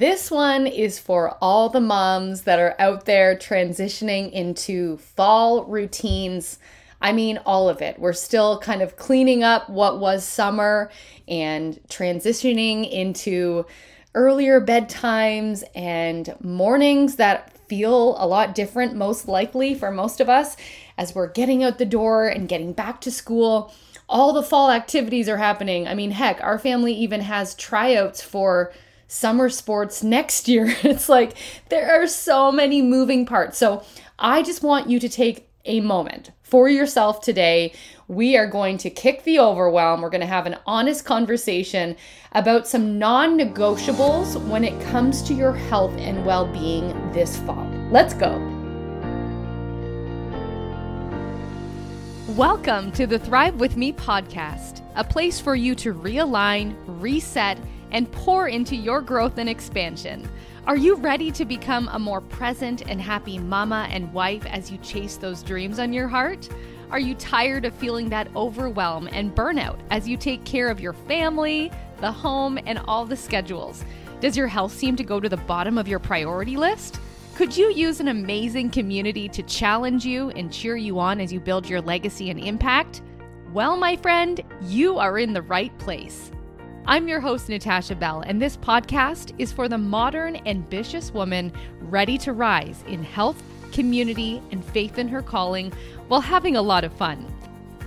This one is for all the moms that are out there transitioning into fall routines. I mean, all of it. We're still kind of cleaning up what was summer and transitioning into earlier bedtimes and mornings that feel a lot different, most likely for most of us, as we're getting out the door and getting back to school. All the fall activities are happening. I mean, heck, our family even has tryouts for summer sports next year. It's like there are so many moving parts. So I just want you to take a moment for yourself today. We are going to kick the overwhelm. We're going to have an honest conversation about some non negotiables when it comes to your health and well being this fall. Let's go. Welcome to the Thrive With Me podcast, a place for you to realign, reset, and pour into your growth and expansion. Are you ready to become a more present and happy mama and wife as you chase those dreams on your heart? Are you tired of feeling that overwhelm and burnout as you take care of your family, the home, and all the schedules? Does your health seem to go to the bottom of your priority list? Could you use an amazing community to challenge you and cheer you on as you build your legacy and impact? Well, my friend, you are in the right place. I'm your host, Natasha Bell, and this podcast is for the modern, ambitious woman ready to rise in health, community, and faith in her calling while having a lot of fun.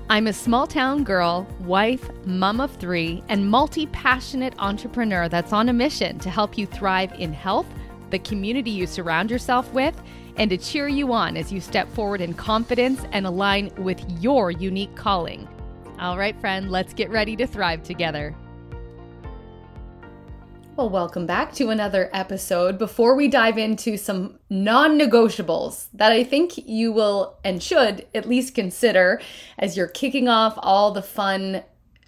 I'm a small town girl, wife, mom of three, and multi passionate entrepreneur that's on a mission to help you thrive in health, the community you surround yourself with, and to cheer you on as you step forward in confidence and align with your unique calling. All right, friend, let's get ready to thrive together. Well, welcome back to another episode. Before we dive into some non negotiables that I think you will and should at least consider as you're kicking off all the fun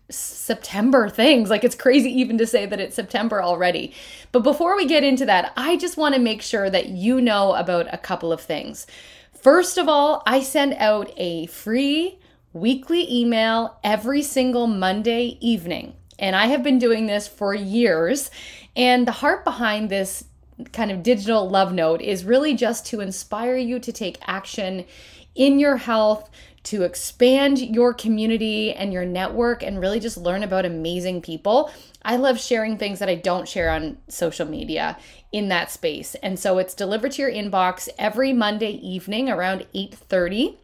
September things. Like it's crazy even to say that it's September already. But before we get into that, I just want to make sure that you know about a couple of things. First of all, I send out a free weekly email every single Monday evening and I have been doing this for years. And the heart behind this kind of digital love note is really just to inspire you to take action in your health, to expand your community and your network, and really just learn about amazing people. I love sharing things that I don't share on social media in that space. And so it's delivered to your inbox every Monday evening around 8:30.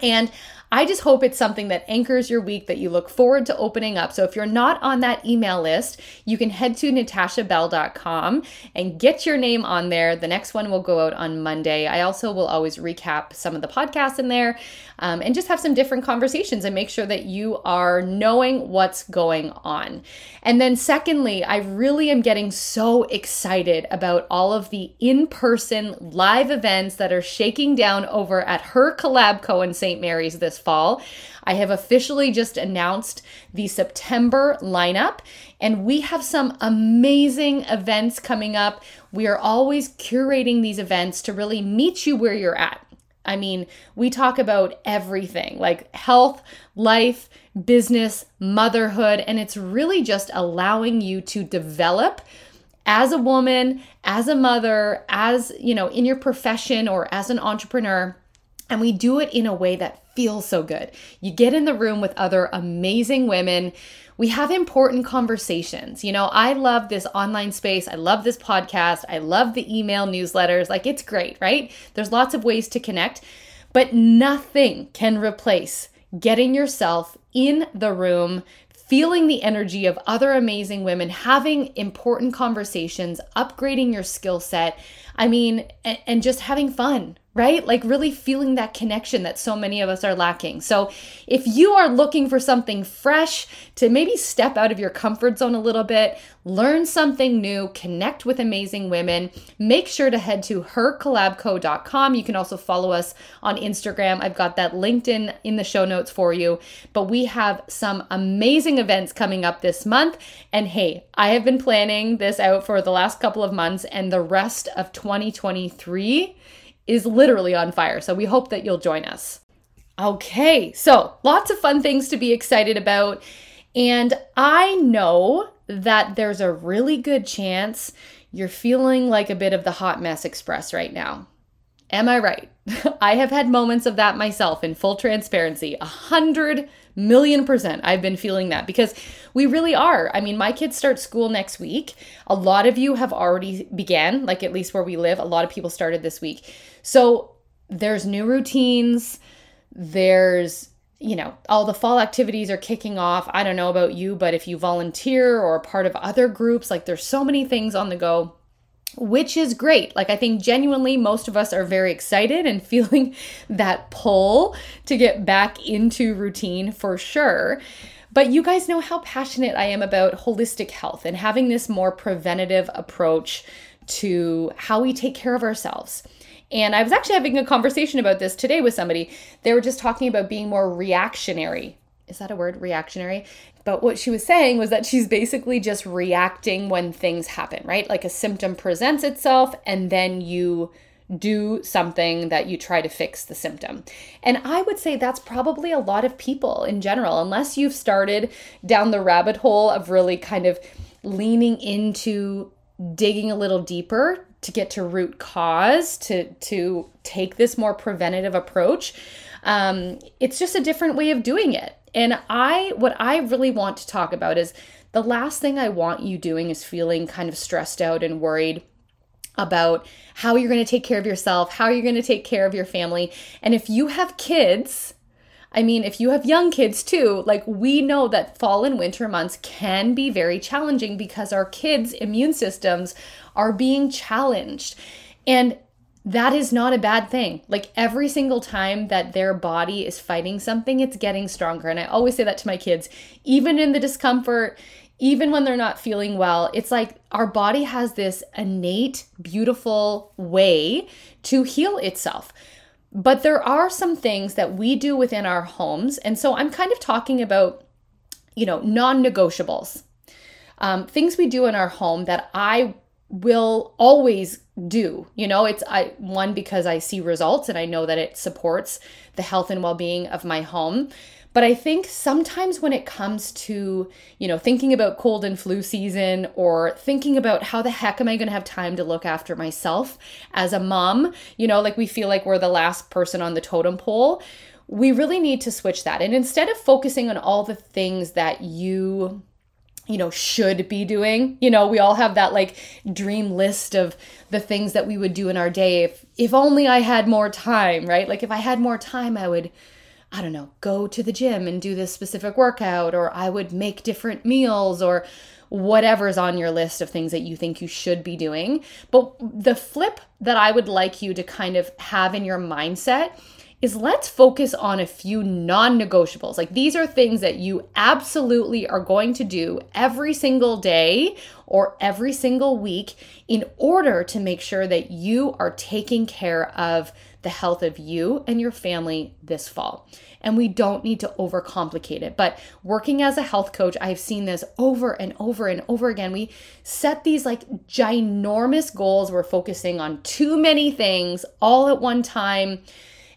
And I just hope it's something that anchors your week that you look forward to opening up. So if you're not on that email list, you can head to natashabell.com and get your name on there. The next one will go out on Monday. I also will always recap some of the podcasts in there um, and just have some different conversations and make sure that you are knowing what's going on. And then, secondly, I really am getting so excited about all of the in person live events that are shaking down over at her collab co in St. Mary's this fall. I have officially just announced the September lineup, and we have some amazing events coming up. We are always curating these events to really meet you where you're at. I mean, we talk about everything like health, life, business, motherhood, and it's really just allowing you to develop as a woman, as a mother, as, you know, in your profession or as an entrepreneur. And we do it in a way that feels so good. You get in the room with other amazing women we have important conversations. You know, I love this online space. I love this podcast. I love the email newsletters. Like, it's great, right? There's lots of ways to connect, but nothing can replace getting yourself in the room, feeling the energy of other amazing women, having important conversations, upgrading your skill set. I mean, and, and just having fun, right? Like really feeling that connection that so many of us are lacking. So, if you are looking for something fresh to maybe step out of your comfort zone a little bit, learn something new, connect with amazing women, make sure to head to hercollabco.com. You can also follow us on Instagram. I've got that LinkedIn in the show notes for you. But we have some amazing events coming up this month. And hey, I have been planning this out for the last couple of months, and the rest of 2023 is literally on fire. So we hope that you'll join us. Okay, so lots of fun things to be excited about. And I know that there's a really good chance you're feeling like a bit of the hot mess express right now. Am I right? I have had moments of that myself in full transparency. A hundred million percent I've been feeling that because we really are. I mean, my kids start school next week. A lot of you have already began, like at least where we live, a lot of people started this week. So there's new routines, there's you know, all the fall activities are kicking off. I don't know about you, but if you volunteer or part of other groups, like there's so many things on the go which is great. Like, I think genuinely most of us are very excited and feeling that pull to get back into routine for sure. But you guys know how passionate I am about holistic health and having this more preventative approach to how we take care of ourselves. And I was actually having a conversation about this today with somebody. They were just talking about being more reactionary. Is that a word? Reactionary? But what she was saying was that she's basically just reacting when things happen, right? Like a symptom presents itself and then you do something that you try to fix the symptom. And I would say that's probably a lot of people in general, unless you've started down the rabbit hole of really kind of leaning into digging a little deeper to get to root cause, to to take this more preventative approach. Um, it's just a different way of doing it. And I, what I really want to talk about is the last thing I want you doing is feeling kind of stressed out and worried about how you're going to take care of yourself, how you're going to take care of your family. And if you have kids, I mean, if you have young kids too, like we know that fall and winter months can be very challenging because our kids' immune systems are being challenged. And that is not a bad thing. Like every single time that their body is fighting something, it's getting stronger. And I always say that to my kids, even in the discomfort, even when they're not feeling well, it's like our body has this innate, beautiful way to heal itself. But there are some things that we do within our homes. And so I'm kind of talking about, you know, non negotiables. Um, things we do in our home that I will always do. You know, it's I one because I see results and I know that it supports the health and well-being of my home. But I think sometimes when it comes to, you know, thinking about cold and flu season or thinking about how the heck am I going to have time to look after myself as a mom, you know, like we feel like we're the last person on the totem pole, we really need to switch that. And instead of focusing on all the things that you you know should be doing. You know we all have that like dream list of the things that we would do in our day. If if only i had more time right? Like if i had more time i would i don't know go to the gym and do this specific workout or i would make different meals or whatever's on your list of things that you think you should be doing. But the flip that i would like you to kind of have in your mindset is let's focus on a few non negotiables. Like these are things that you absolutely are going to do every single day or every single week in order to make sure that you are taking care of the health of you and your family this fall. And we don't need to overcomplicate it. But working as a health coach, I've seen this over and over and over again. We set these like ginormous goals. We're focusing on too many things all at one time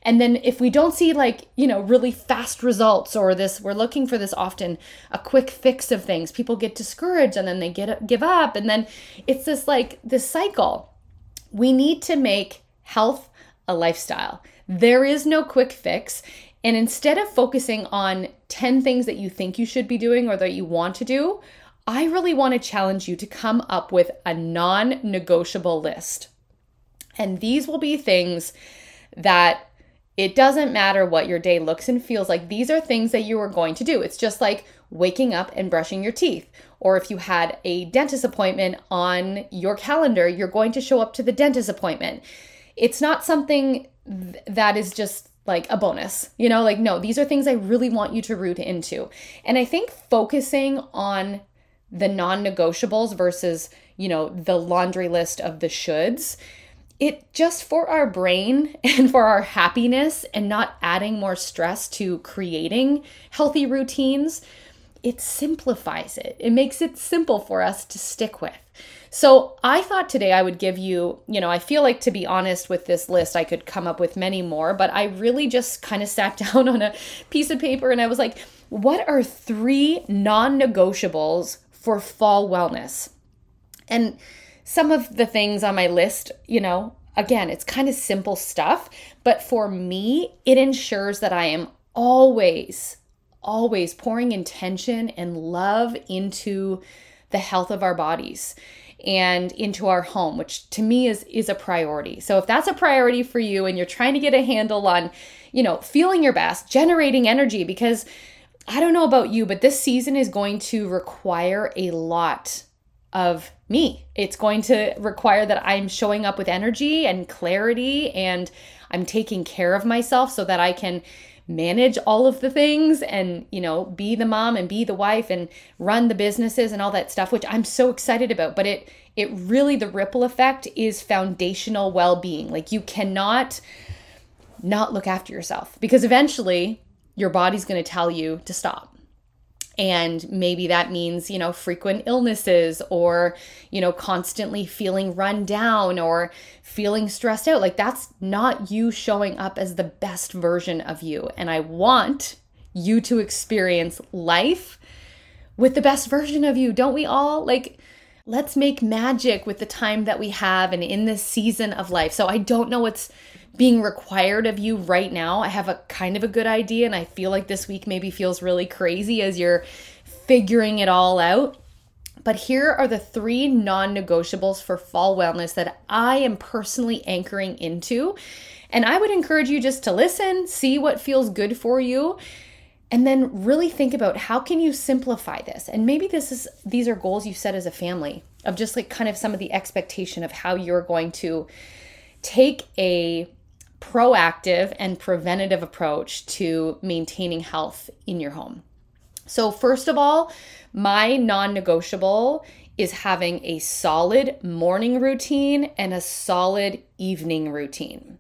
and then if we don't see like, you know, really fast results or this, we're looking for this often a quick fix of things, people get discouraged and then they get give up. And then it's this like this cycle. We need to make health a lifestyle. There is no quick fix. And instead of focusing on 10 things that you think you should be doing or that you want to do, I really want to challenge you to come up with a non negotiable list. And these will be things that it doesn't matter what your day looks and feels like. These are things that you are going to do. It's just like waking up and brushing your teeth. Or if you had a dentist appointment on your calendar, you're going to show up to the dentist appointment. It's not something th- that is just like a bonus, you know, like, no, these are things I really want you to root into. And I think focusing on the non negotiables versus, you know, the laundry list of the shoulds it just for our brain and for our happiness and not adding more stress to creating healthy routines, it simplifies it. It makes it simple for us to stick with. So, I thought today I would give you, you know, I feel like to be honest with this list, I could come up with many more, but I really just kind of sat down on a piece of paper and I was like, what are three non negotiables for fall wellness? And some of the things on my list, you know, again, it's kind of simple stuff, but for me, it ensures that I am always, always pouring intention and love into the health of our bodies and into our home which to me is is a priority. So if that's a priority for you and you're trying to get a handle on you know feeling your best generating energy because i don't know about you but this season is going to require a lot of me it's going to require that i'm showing up with energy and clarity and i'm taking care of myself so that i can manage all of the things and, you know, be the mom and be the wife and run the businesses and all that stuff, which I'm so excited about. But it, it really, the ripple effect is foundational well being. Like you cannot not look after yourself because eventually your body's going to tell you to stop and maybe that means you know frequent illnesses or you know constantly feeling run down or feeling stressed out. Like that's not you showing up as the best version of you. And i want you to experience life with the best version of you don't we all? Like let's make magic with the time that we have and in this season of life. So i don't know what's being required of you right now. I have a kind of a good idea, and I feel like this week maybe feels really crazy as you're figuring it all out. But here are the three non negotiables for fall wellness that I am personally anchoring into. And I would encourage you just to listen, see what feels good for you, and then really think about how can you simplify this and maybe this is these are goals you set as a family of just like kind of some of the expectation of how you're going to take a proactive and preventative approach to maintaining health in your home. So, first of all, my non negotiable is having a solid morning routine and a solid evening routine.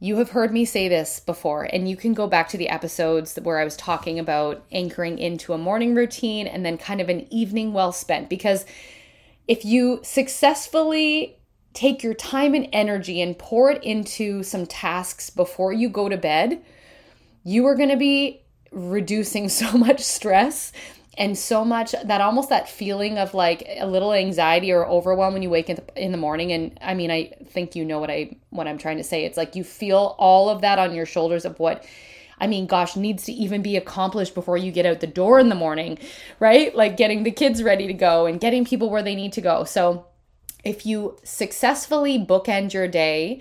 You have heard me say this before, and you can go back to the episodes where I was talking about anchoring into a morning routine and then kind of an evening well spent. Because if you successfully take your time and energy and pour it into some tasks before you go to bed, you are going to be reducing so much stress and so much that almost that feeling of like a little anxiety or overwhelm when you wake up in the morning and i mean i think you know what i what i'm trying to say it's like you feel all of that on your shoulders of what I mean, gosh, needs to even be accomplished before you get out the door in the morning, right? Like getting the kids ready to go and getting people where they need to go. So, if you successfully bookend your day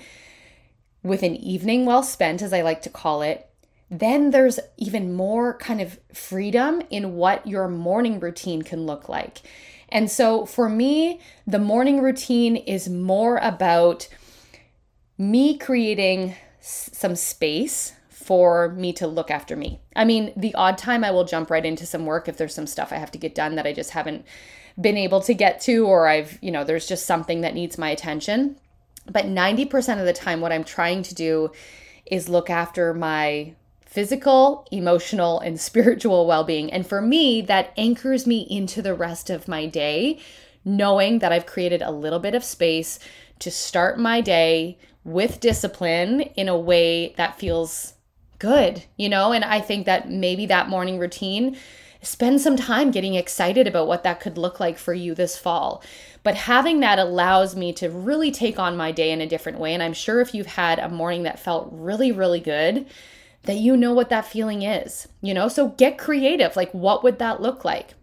with an evening well spent, as I like to call it, then there's even more kind of freedom in what your morning routine can look like. And so for me, the morning routine is more about me creating some space for me to look after me. I mean, the odd time I will jump right into some work if there's some stuff I have to get done that I just haven't been able to get to, or I've, you know, there's just something that needs my attention. But 90% of the time, what I'm trying to do is look after my physical, emotional, and spiritual well being. And for me, that anchors me into the rest of my day, knowing that I've created a little bit of space to start my day with discipline in a way that feels good, you know? And I think that maybe that morning routine spend some time getting excited about what that could look like for you this fall. But having that allows me to really take on my day in a different way. And I'm sure if you've had a morning that felt really, really good, that you know what that feeling is, you know? So get creative. Like, what would that look like?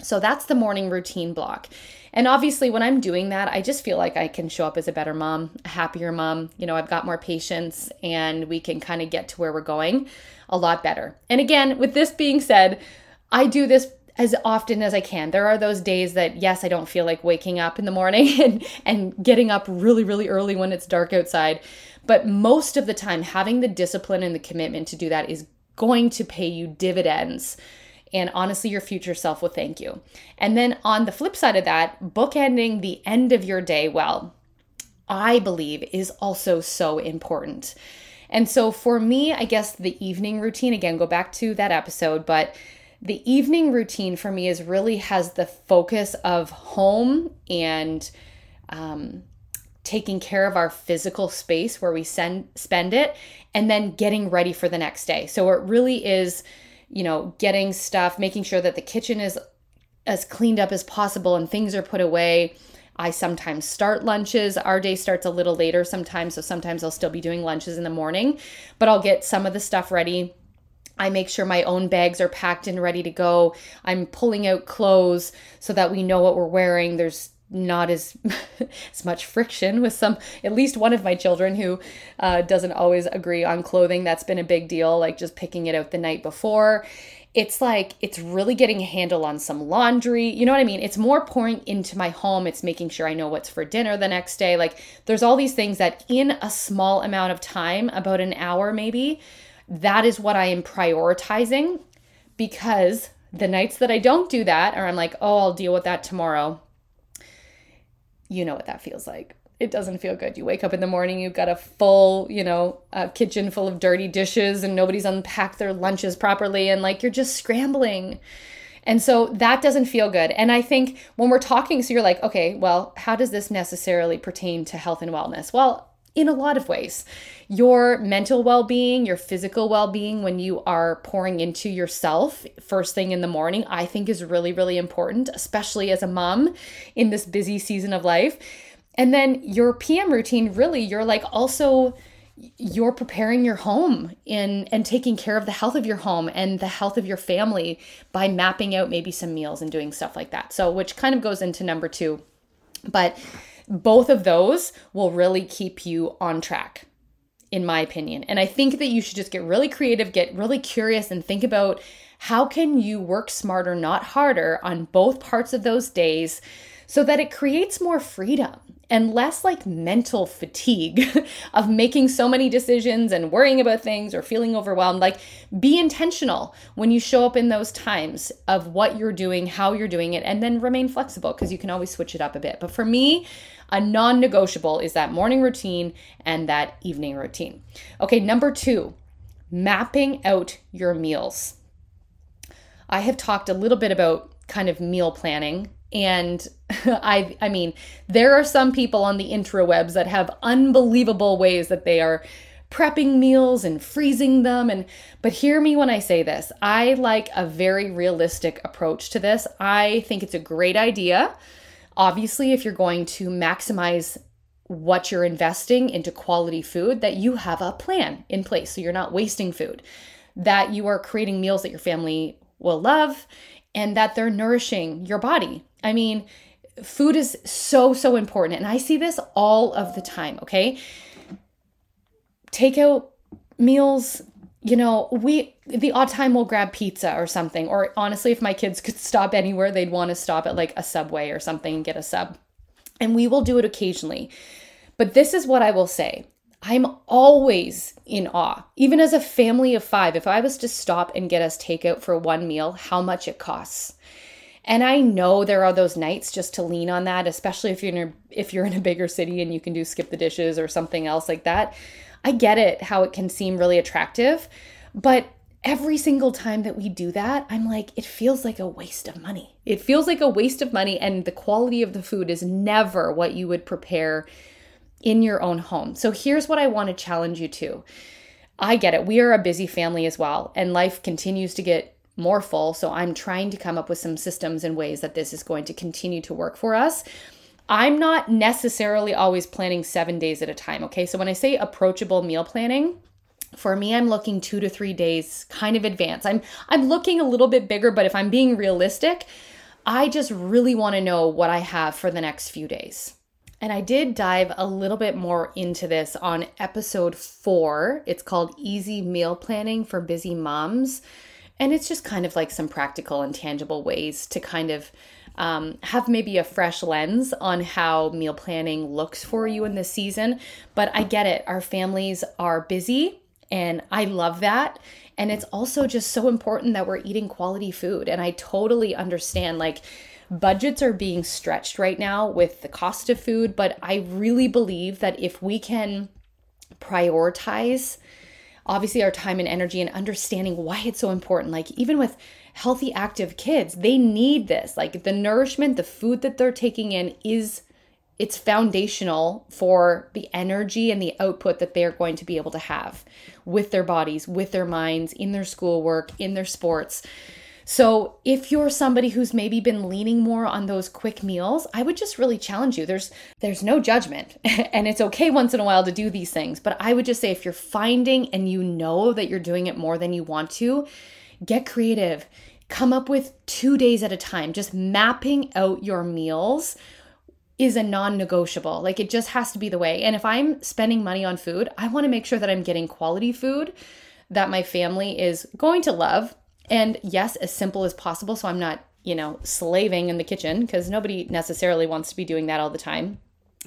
So that's the morning routine block. And obviously, when I'm doing that, I just feel like I can show up as a better mom, a happier mom. You know, I've got more patience and we can kind of get to where we're going a lot better. And again, with this being said, I do this as often as I can. There are those days that yes, I don't feel like waking up in the morning and and getting up really really early when it's dark outside, but most of the time having the discipline and the commitment to do that is going to pay you dividends. And honestly, your future self will thank you. And then on the flip side of that, bookending the end of your day well, I believe is also so important. And so for me, I guess the evening routine, again, go back to that episode, but the evening routine for me is really has the focus of home and um, taking care of our physical space where we send spend it and then getting ready for the next day so it really is you know getting stuff making sure that the kitchen is as cleaned up as possible and things are put away I sometimes start lunches. Our day starts a little later sometimes, so sometimes I'll still be doing lunches in the morning, but I'll get some of the stuff ready. I make sure my own bags are packed and ready to go. I'm pulling out clothes so that we know what we're wearing. There's not as as much friction with some at least one of my children who uh, doesn't always agree on clothing. That's been a big deal like just picking it out the night before. It's like it's really getting a handle on some laundry. You know what i mean? It's more pouring into my home. It's making sure i know what's for dinner the next day. Like there's all these things that in a small amount of time about an hour maybe that is what i am prioritizing because the nights that i don't do that or i'm like oh i'll deal with that tomorrow you know what that feels like. It doesn't feel good. You wake up in the morning, you've got a full, you know, a kitchen full of dirty dishes and nobody's unpacked their lunches properly and like you're just scrambling. And so that doesn't feel good. And I think when we're talking, so you're like, okay, well, how does this necessarily pertain to health and wellness? Well, in a lot of ways. Your mental well being, your physical well being, when you are pouring into yourself first thing in the morning, I think is really, really important, especially as a mom in this busy season of life. And then your PM routine, really, you're like also you're preparing your home in and taking care of the health of your home and the health of your family by mapping out maybe some meals and doing stuff like that. So which kind of goes into number 2. But both of those will really keep you on track in my opinion. And I think that you should just get really creative, get really curious and think about how can you work smarter, not harder on both parts of those days so that it creates more freedom and less like mental fatigue of making so many decisions and worrying about things or feeling overwhelmed. Like, be intentional when you show up in those times of what you're doing, how you're doing it, and then remain flexible because you can always switch it up a bit. But for me, a non negotiable is that morning routine and that evening routine. Okay, number two, mapping out your meals. I have talked a little bit about kind of meal planning and I I mean, there are some people on the intrawebs that have unbelievable ways that they are prepping meals and freezing them and but hear me when I say this. I like a very realistic approach to this. I think it's a great idea. Obviously, if you're going to maximize what you're investing into quality food, that you have a plan in place so you're not wasting food, that you are creating meals that your family will love, and that they're nourishing your body. I mean, food is so, so important. And I see this all of the time, okay? Takeout meals, you know, we, the odd time we'll grab pizza or something. Or honestly, if my kids could stop anywhere, they'd want to stop at like a subway or something and get a sub. And we will do it occasionally. But this is what I will say I'm always in awe, even as a family of five. If I was to stop and get us takeout for one meal, how much it costs. And I know there are those nights just to lean on that, especially if you're in a, if you're in a bigger city and you can do SkipTheDishes or something else like that. I get it how it can seem really attractive, but every single time that we do that, I'm like it feels like a waste of money. It feels like a waste of money and the quality of the food is never what you would prepare in your own home. So here's what I want to challenge you to. I get it. We are a busy family as well, and life continues to get more full. So I'm trying to come up with some systems and ways that this is going to continue to work for us. I'm not necessarily always planning seven days at a time. Okay. So when I say approachable meal planning, for me i'm looking two to three days kind of advance i'm i'm looking a little bit bigger but if i'm being realistic i just really want to know what i have for the next few days and I did dive a little bit more into this on episode four. It's called Easy Meal Planning for Busy Moms. And it's just kind of like some practical and tangible ways to kind of um, have maybe a fresh lens on how meal planning looks for you in this season. But I get it. Our families are busy, and I love that. And it's also just so important that we're eating quality food. And I totally understand, like, budgets are being stretched right now with the cost of food, but I really believe that if we can prioritize obviously our time and energy and understanding why it's so important, like even with healthy active kids, they need this. Like the nourishment, the food that they're taking in is it's foundational for the energy and the output that they're going to be able to have with their bodies, with their minds, in their schoolwork, in their sports. So, if you're somebody who's maybe been leaning more on those quick meals, I would just really challenge you. There's there's no judgment, and it's okay once in a while to do these things, but I would just say if you're finding and you know that you're doing it more than you want to, get creative. Come up with 2 days at a time, just mapping out your meals is a non negotiable. Like it just has to be the way. And if I'm spending money on food, I want to make sure that I'm getting quality food that my family is going to love and yes, as simple as possible. So I'm not, you know, slaving in the kitchen because nobody necessarily wants to be doing that all the time.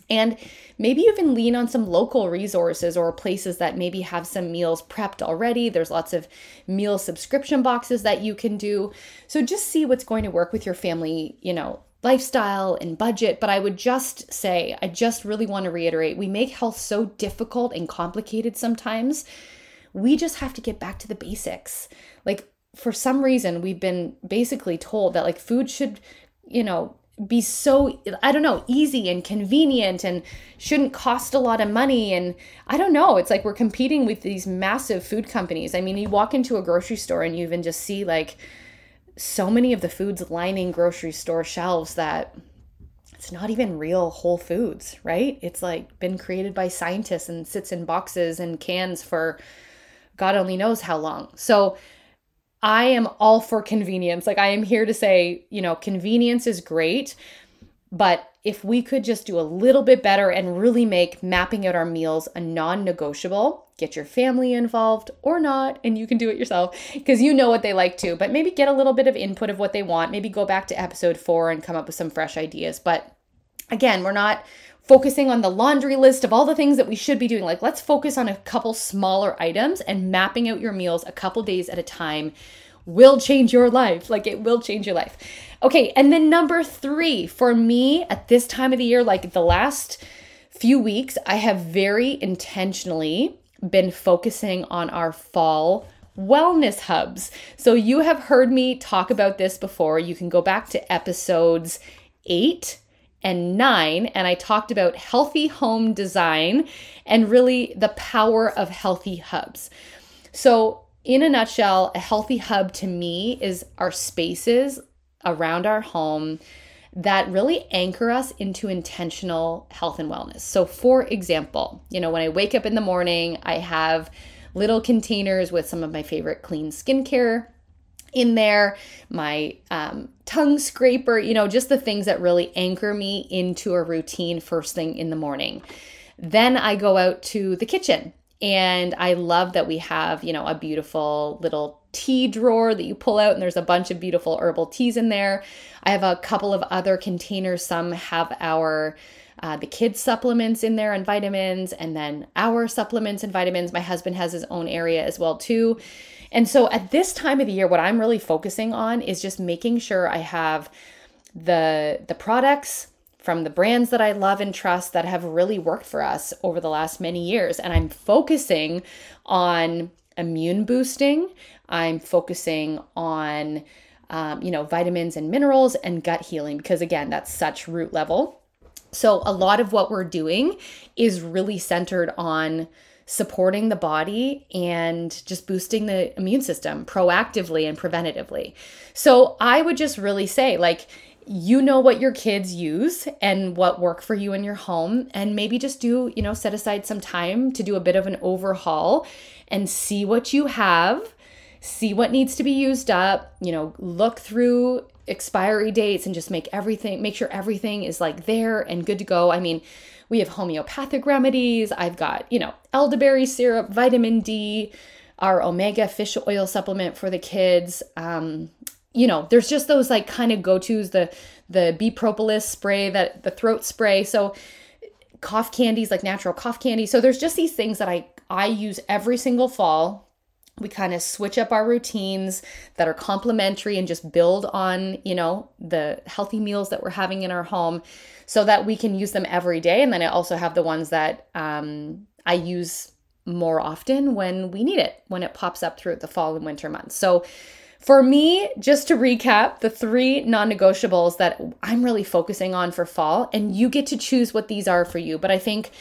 And maybe even lean on some local resources or places that maybe have some meals prepped already. There's lots of meal subscription boxes that you can do. So just see what's going to work with your family, you know, lifestyle and budget. But I would just say, I just really want to reiterate we make health so difficult and complicated sometimes. We just have to get back to the basics. Like, for some reason we've been basically told that like food should you know be so i don't know easy and convenient and shouldn't cost a lot of money. And i don't know it's like we're competing with these massive food companies. I mean you walk into a grocery store and you even just see like so many of the foods lining grocery store shelves that it's not even real whole foods right? It's like been created by scientists and sits in boxes and cans for god only knows how long. So I am all for convenience. Like, I am here to say, you know, convenience is great, but if we could just do a little bit better and really make mapping out our meals a non negotiable, get your family involved or not, and you can do it yourself because you know what they like to, but maybe get a little bit of input of what they want. Maybe go back to episode four and come up with some fresh ideas. But again, we're not focusing on the laundry list of all the things that we should be doing. Like, let's focus on a couple smaller items and mapping out your meals a couple days at a time will change your life. Like, it will change your life. Okay, and then number three, for me at this time of the year, like the last few weeks, I have very intentionally been focusing on our fall wellness hubs. So, you have heard me talk about this before. You can go back to episodes eight and nine, and I talked about healthy home design and really the power of healthy hubs. So, in a nutshell, a healthy hub to me is our spaces around our home that really anchor us into intentional health and wellness. So, for example, you know, when I wake up in the morning, I have little containers with some of my favorite clean skincare in there, my um, tongue scraper, you know, just the things that really anchor me into a routine first thing in the morning. Then I go out to the kitchen and I love that we have, you know, a beautiful little tea drawer that you pull out and there's a bunch of beautiful herbal teas in there. I have a couple of other containers. Some have our uh, the kids supplements in there and vitamins and then our supplements and vitamins my husband has his own area as well too and so at this time of the year, what I'm really focusing on is just making sure I have the the products from the brands that I love and trust that have really worked for us over the last many years. And I'm focusing on immune boosting. I'm focusing on um, you know vitamins and minerals and gut healing because again that's such root level. So a lot of what we're doing is really centered on supporting the body and just boosting the immune system proactively and preventatively. So I would just really say, like, you know what your kids use and what work for you in your home and maybe just do you know set aside some time to do a bit of an overhaul and see what you have see what needs to be used up you know look through expiry dates and just make everything make sure everything is like there and good to go i mean we have homeopathic remedies. I've got, you know, elderberry syrup, vitamin D, our omega fish oil supplement for the kids. Um, you know, there's just those like kind of go-tos, the the bee propolis spray, that the throat spray. So cough candies, like natural cough candy. So there's just these things that I I use every single fall we kind of switch up our routines that are complementary and just build on you know the healthy meals that we're having in our home so that we can use them every day. And then i also have the ones that um, i use more often when we need it when it pops up throughout the fall and winter months. So for me just to recap the three non-negotiables that i'm really focusing on for fall and you get to choose what these are for you. But i think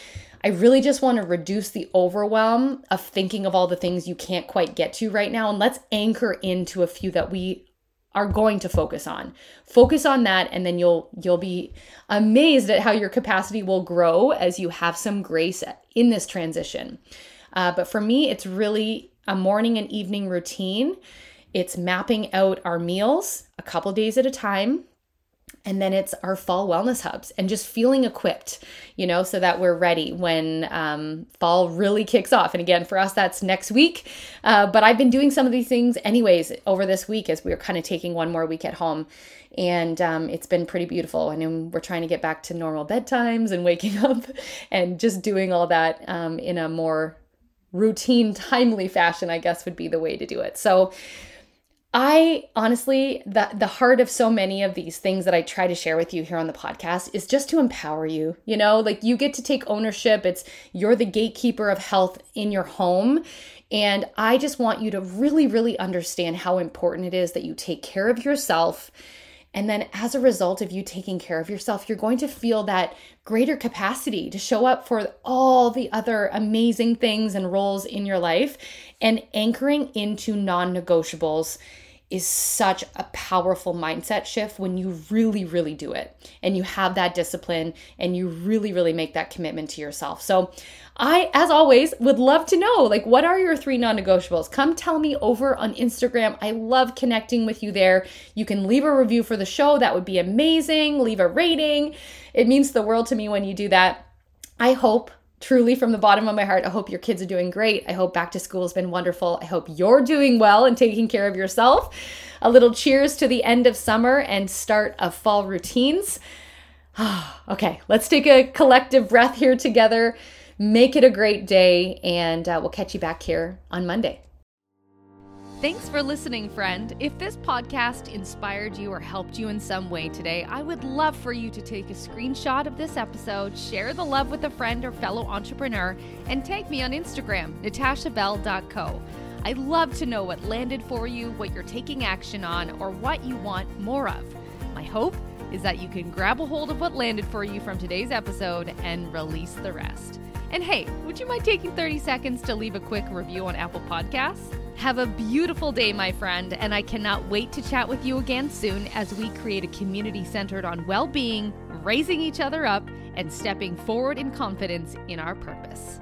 I really just want to reduce the overwhelm of thinking of all the things you can't quite get to right now. And let's anchor into a few that we are going to focus on. Focus on that and then you'll you'll be amazed at how your capacity will grow as you have some grace in this transition. Uh, but for me, it's really a morning and evening routine. It's mapping out our meals a couple days at a time and then it's our fall wellness hubs and just feeling equipped you know so that we're ready when um, fall really kicks off. And again for us that's next week. Uh, but i've been doing some of these things anyways over this week as we are kind of taking one more week at home. And um, it's been pretty beautiful. And we're trying to get back to normal bedtimes and waking up and just doing all that um, in a more routine timely fashion i guess would be the way to do it. So I honestly, the, the heart of so many of these things that I try to share with you here on the podcast is just to empower you. You know, like you get to take ownership. It's you're the gatekeeper of health in your home. And I just want you to really, really understand how important it is that you take care of yourself. And then, as a result of you taking care of yourself, you're going to feel that greater capacity to show up for all the other amazing things and roles in your life and anchoring into non negotiables is such a powerful mindset shift when you really, really do it and you have that discipline and you really, really make that commitment to yourself. So, I, as always, would love to know like, what are your three non negotiables? Come tell me over on Instagram. I love connecting with you there. You can leave a review for the show, that would be amazing. Leave a rating. It means the world to me when you do that. I hope truly from the bottom of my heart, I hope your kids are doing great. I hope back to school has been wonderful. I hope you're doing well and taking care of yourself. A little cheers to the end of summer and start of fall routines. okay, let's take a collective breath here together. Make it a great day, and uh, we'll catch you back here on Monday. Thanks for listening, friend. If this podcast inspired you or helped you in some way today, I would love for you to take a screenshot of this episode, share the love with a friend or fellow entrepreneur, and tag me on Instagram, natashabell.co. I'd love to know what landed for you, what you're taking action on, or what you want more of. My hope is that you can grab a hold of what landed for you from today's episode and release the rest. And hey, would you mind taking 30 seconds to leave a quick review on Apple Podcasts? Have a beautiful day, my friend, and I cannot wait to chat with you again soon as we create a community centered on well being, raising each other up, and stepping forward in confidence in our purpose.